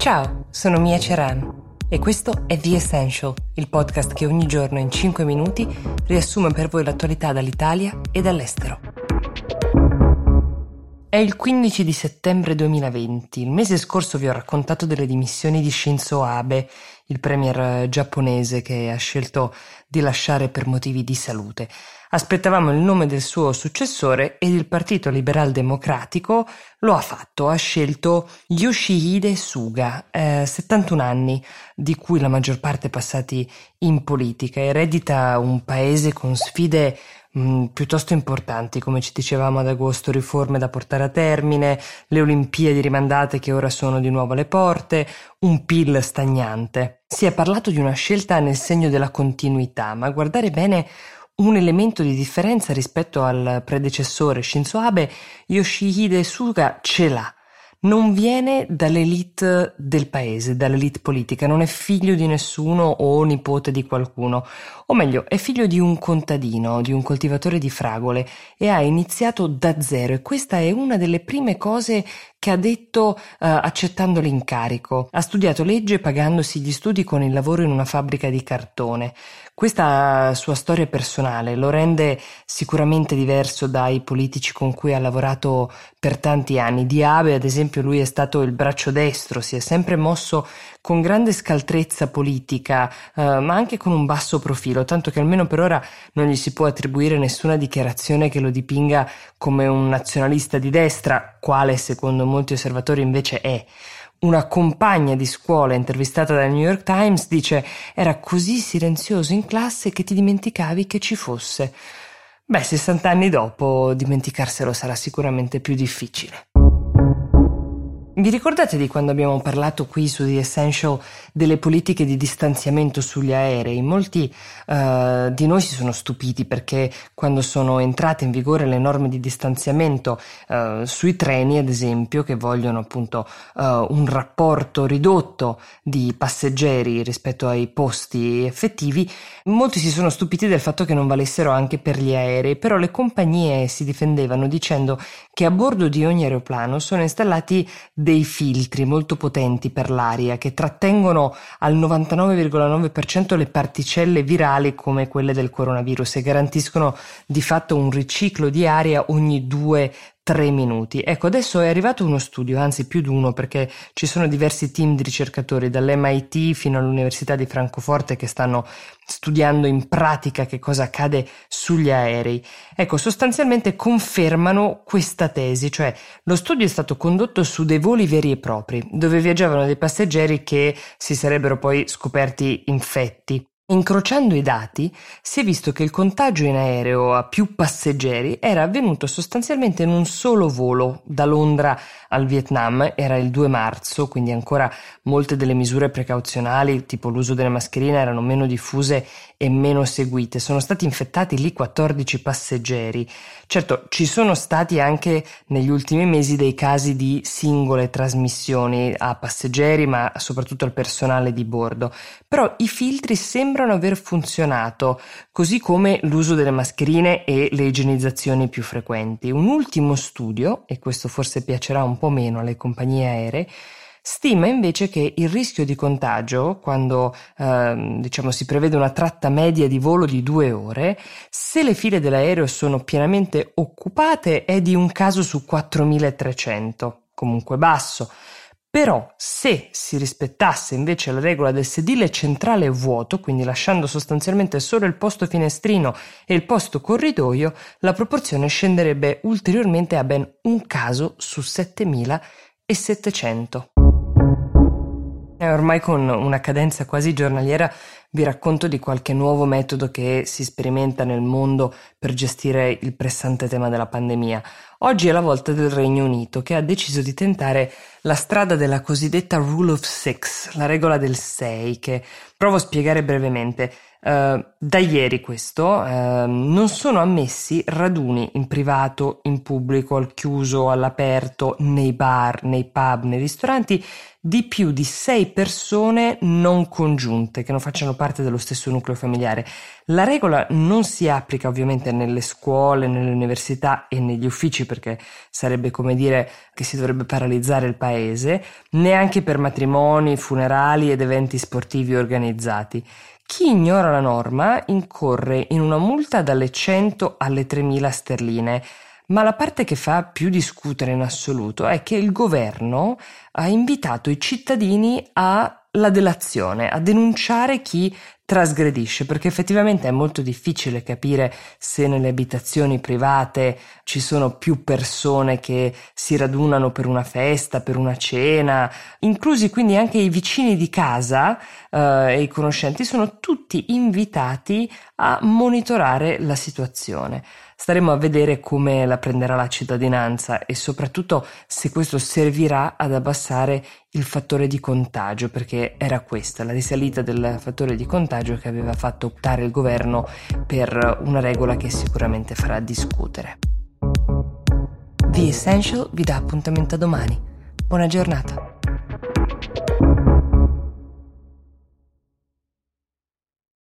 Ciao, sono Mia Ceran e questo è The Essential, il podcast che ogni giorno in 5 minuti riassume per voi l'attualità dall'Italia e dall'estero. È il 15 di settembre 2020. Il mese scorso vi ho raccontato delle dimissioni di Shinzo Abe, il premier giapponese che ha scelto di lasciare per motivi di salute. Aspettavamo il nome del suo successore ed il Partito Liberal Democratico lo ha fatto, ha scelto Yoshihide Suga, eh, 71 anni, di cui la maggior parte passati in politica, eredita un paese con sfide mh, mm, piuttosto importanti, come ci dicevamo ad agosto, riforme da portare a termine, le Olimpiadi rimandate che ora sono di nuovo alle porte, un PIL stagnante. Si è parlato di una scelta nel segno della continuità, ma guardare bene un elemento di differenza rispetto al predecessore Shinzo Abe, Yoshihide Suga ce l'ha. Non viene dall'elite del paese, dall'elite politica, non è figlio di nessuno o nipote di qualcuno, o meglio, è figlio di un contadino, di un coltivatore di fragole e ha iniziato da zero e questa è una delle prime cose che ha detto uh, accettando l'incarico. Ha studiato legge pagandosi gli studi con il lavoro in una fabbrica di cartone. Questa sua storia personale lo rende sicuramente diverso dai politici con cui ha lavorato per tanti anni. Di Abe, ad esempio, lui è stato il braccio destro, si è sempre mosso con grande scaltrezza politica, uh, ma anche con un basso profilo, tanto che almeno per ora non gli si può attribuire nessuna dichiarazione che lo dipinga come un nazionalista di destra, quale secondo molti osservatori invece è. Una compagna di scuola intervistata dal New York Times dice era così silenzioso in classe che ti dimenticavi che ci fosse. Beh, 60 anni dopo dimenticarselo sarà sicuramente più difficile. Vi ricordate di quando abbiamo parlato qui su The Essential delle politiche di distanziamento sugli aerei? Molti uh, di noi si sono stupiti perché quando sono entrate in vigore le norme di distanziamento uh, sui treni, ad esempio, che vogliono appunto uh, un rapporto ridotto di passeggeri rispetto ai posti effettivi, molti si sono stupiti del fatto che non valessero anche per gli aerei, però le compagnie si difendevano dicendo che a bordo di ogni aeroplano sono installati dei filtri molto potenti per l'aria che trattengono al 99,9% le particelle virali come quelle del coronavirus e garantiscono di fatto un riciclo di aria ogni due tre minuti. Ecco, adesso è arrivato uno studio, anzi più di uno, perché ci sono diversi team di ricercatori dall'MIT fino all'Università di Francoforte che stanno studiando in pratica che cosa accade sugli aerei. Ecco, sostanzialmente confermano questa tesi, cioè lo studio è stato condotto su dei voli veri e propri, dove viaggiavano dei passeggeri che si sarebbero poi scoperti infetti. Incrociando i dati si è visto che il contagio in aereo a più passeggeri era avvenuto sostanzialmente in un solo volo da Londra al Vietnam, era il 2 marzo, quindi ancora molte delle misure precauzionali, tipo l'uso delle mascherine, erano meno diffuse e meno seguite. Sono stati infettati lì 14 passeggeri. Certo, ci sono stati anche negli ultimi mesi dei casi di singole trasmissioni a passeggeri, ma soprattutto al personale di bordo, però i filtri sembrano sembrano aver funzionato, così come l'uso delle mascherine e le igienizzazioni più frequenti. Un ultimo studio, e questo forse piacerà un po' meno alle compagnie aeree, Stima invece che il rischio di contagio, quando eh, diciamo, si prevede una tratta media di volo di due ore, se le file dell'aereo sono pienamente occupate è di un caso su 4300, comunque basso. Però se si rispettasse invece la regola del sedile centrale vuoto, quindi lasciando sostanzialmente solo il posto finestrino e il posto corridoio, la proporzione scenderebbe ulteriormente a ben un caso su 7700. E ormai con una cadenza quasi giornaliera vi racconto di qualche nuovo metodo che si sperimenta nel mondo per gestire il pressante tema della pandemia. Oggi è la volta del Regno Unito che ha deciso di tentare la strada della cosiddetta Rule of Six, la regola del 6, che provo a spiegare brevemente. Uh, da ieri questo uh, non sono ammessi raduni in privato, in pubblico, al chiuso, all'aperto, nei bar, nei pub, nei ristoranti di più di sei persone non congiunte che non facciano parte dello stesso nucleo familiare. La regola non si applica ovviamente nelle scuole, nelle università e negli uffici perché sarebbe come dire che si dovrebbe paralizzare il paese, neanche per matrimoni, funerali ed eventi sportivi organizzati. Chi ignora la norma incorre in una multa dalle 100 alle 3.000 sterline. Ma la parte che fa più discutere in assoluto è che il governo ha invitato i cittadini alla delazione, a denunciare chi trasgredisce, perché effettivamente è molto difficile capire se nelle abitazioni private ci sono più persone che si radunano per una festa, per una cena, inclusi quindi anche i vicini di casa eh, e i conoscenti sono tutti invitati a monitorare la situazione. Staremo a vedere come la prenderà la cittadinanza e soprattutto se questo servirà ad abbassare il fattore di contagio, perché era questa la risalita del fattore di contagio che aveva fatto optare il governo per una regola che sicuramente farà discutere. The Essential vi dà appuntamento a domani. Buona giornata.